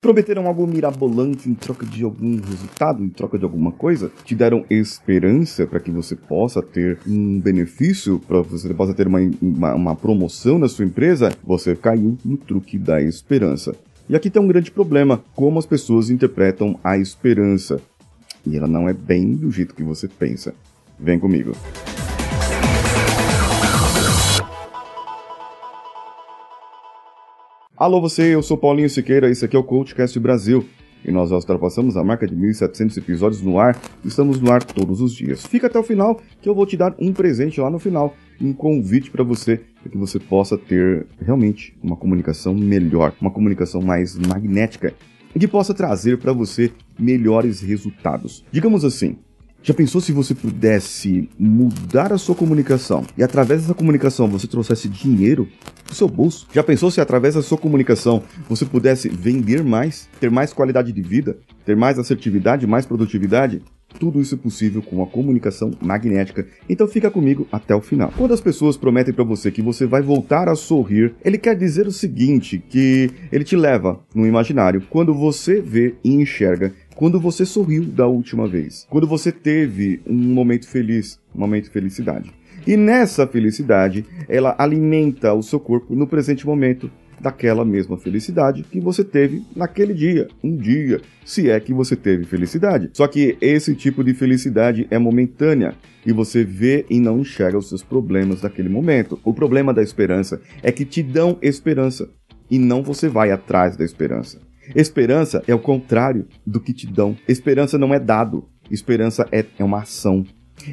Prometeram algo mirabolante em troca de algum resultado, em troca de alguma coisa? Te deram esperança para que você possa ter um benefício, para você possa ter uma, uma, uma promoção na sua empresa? Você caiu no truque da esperança. E aqui tem um grande problema: como as pessoas interpretam a esperança. E ela não é bem do jeito que você pensa. Vem comigo. Alô você, eu sou Paulinho Siqueira, esse aqui é o CoachCast Brasil. E nós já ultrapassamos a marca de 1.700 episódios no ar estamos no ar todos os dias. Fica até o final que eu vou te dar um presente lá no final, um convite para você, para que você possa ter realmente uma comunicação melhor, uma comunicação mais magnética e que possa trazer para você melhores resultados. Digamos assim, já pensou se você pudesse mudar a sua comunicação e através dessa comunicação você trouxesse dinheiro pro seu bolso? Já pensou se através da sua comunicação você pudesse vender mais, ter mais qualidade de vida, ter mais assertividade, mais produtividade? Tudo isso é possível com a comunicação magnética. Então fica comigo até o final. Quando as pessoas prometem para você que você vai voltar a sorrir, ele quer dizer o seguinte, que ele te leva no imaginário quando você vê e enxerga quando você sorriu da última vez, quando você teve um momento feliz, um momento de felicidade. E nessa felicidade, ela alimenta o seu corpo no presente momento daquela mesma felicidade que você teve naquele dia, um dia, se é que você teve felicidade. Só que esse tipo de felicidade é momentânea e você vê e não enxerga os seus problemas daquele momento. O problema da esperança é que te dão esperança e não você vai atrás da esperança. Esperança é o contrário do que te dão. Esperança não é dado. Esperança é, é uma ação.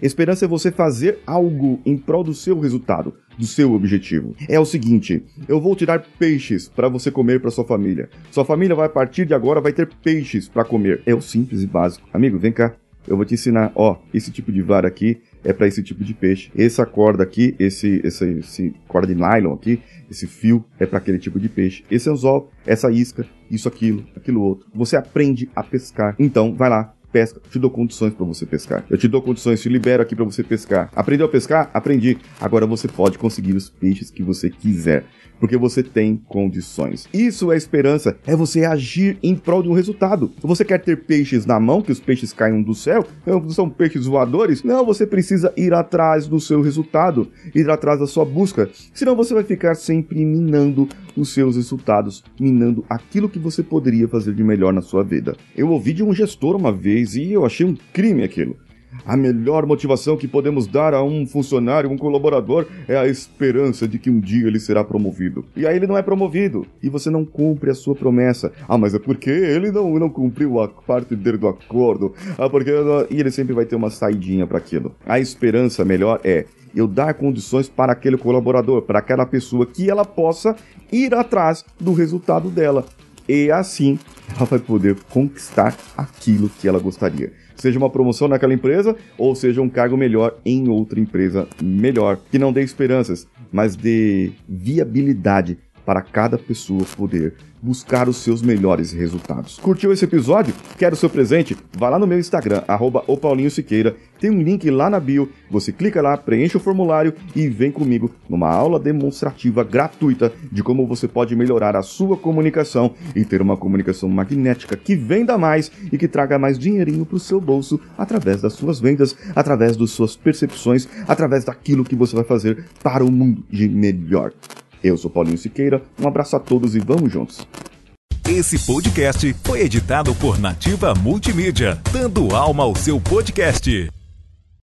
Esperança é você fazer algo em prol do seu resultado, do seu objetivo. É o seguinte: eu vou te dar peixes para você comer para sua família. Sua família vai a partir de agora vai ter peixes para comer. É o simples e básico. Amigo, vem cá. Eu vou te ensinar, ó, esse tipo de vara aqui é para esse tipo de peixe. Essa corda aqui, esse, esse, esse corda de nylon aqui, esse fio é para aquele tipo de peixe. Esse anzol, essa isca, isso, aquilo, aquilo outro. Você aprende a pescar. Então, vai lá, pesca, eu te dou condições para você pescar. Eu te dou condições, te libero aqui para você pescar. Aprendeu a pescar? Aprendi. Agora você pode conseguir os peixes que você quiser porque você tem condições. Isso é esperança, é você agir em prol de um resultado. Você quer ter peixes na mão, que os peixes caiam do céu, são peixes voadores? Não, você precisa ir atrás do seu resultado, ir atrás da sua busca. Senão você vai ficar sempre minando os seus resultados, minando aquilo que você poderia fazer de melhor na sua vida. Eu ouvi de um gestor uma vez e eu achei um crime aquilo. A melhor motivação que podemos dar a um funcionário, um colaborador, é a esperança de que um dia ele será promovido. E aí ele não é promovido. E você não cumpre a sua promessa. Ah, mas é porque ele não, não cumpriu a parte dele do acordo. Ah, porque. E ele sempre vai ter uma saidinha para aquilo. A esperança melhor é eu dar condições para aquele colaborador, para aquela pessoa que ela possa ir atrás do resultado dela. E assim ela vai poder conquistar aquilo que ela gostaria. Seja uma promoção naquela empresa ou seja um cargo melhor em outra empresa melhor, que não dê esperanças, mas dê viabilidade para cada pessoa poder buscar os seus melhores resultados. Curtiu esse episódio? Quer o seu presente? Vá lá no meu Instagram, arroba Siqueira. Tem um link lá na bio. Você clica lá, preenche o formulário e vem comigo numa aula demonstrativa gratuita de como você pode melhorar a sua comunicação e ter uma comunicação magnética que venda mais e que traga mais dinheirinho para o seu bolso através das suas vendas, através das suas percepções, através daquilo que você vai fazer para o mundo de melhor. Eu sou Paulinho Siqueira, um abraço a todos e vamos juntos. Esse podcast foi editado por Nativa Multimídia, dando alma ao seu podcast.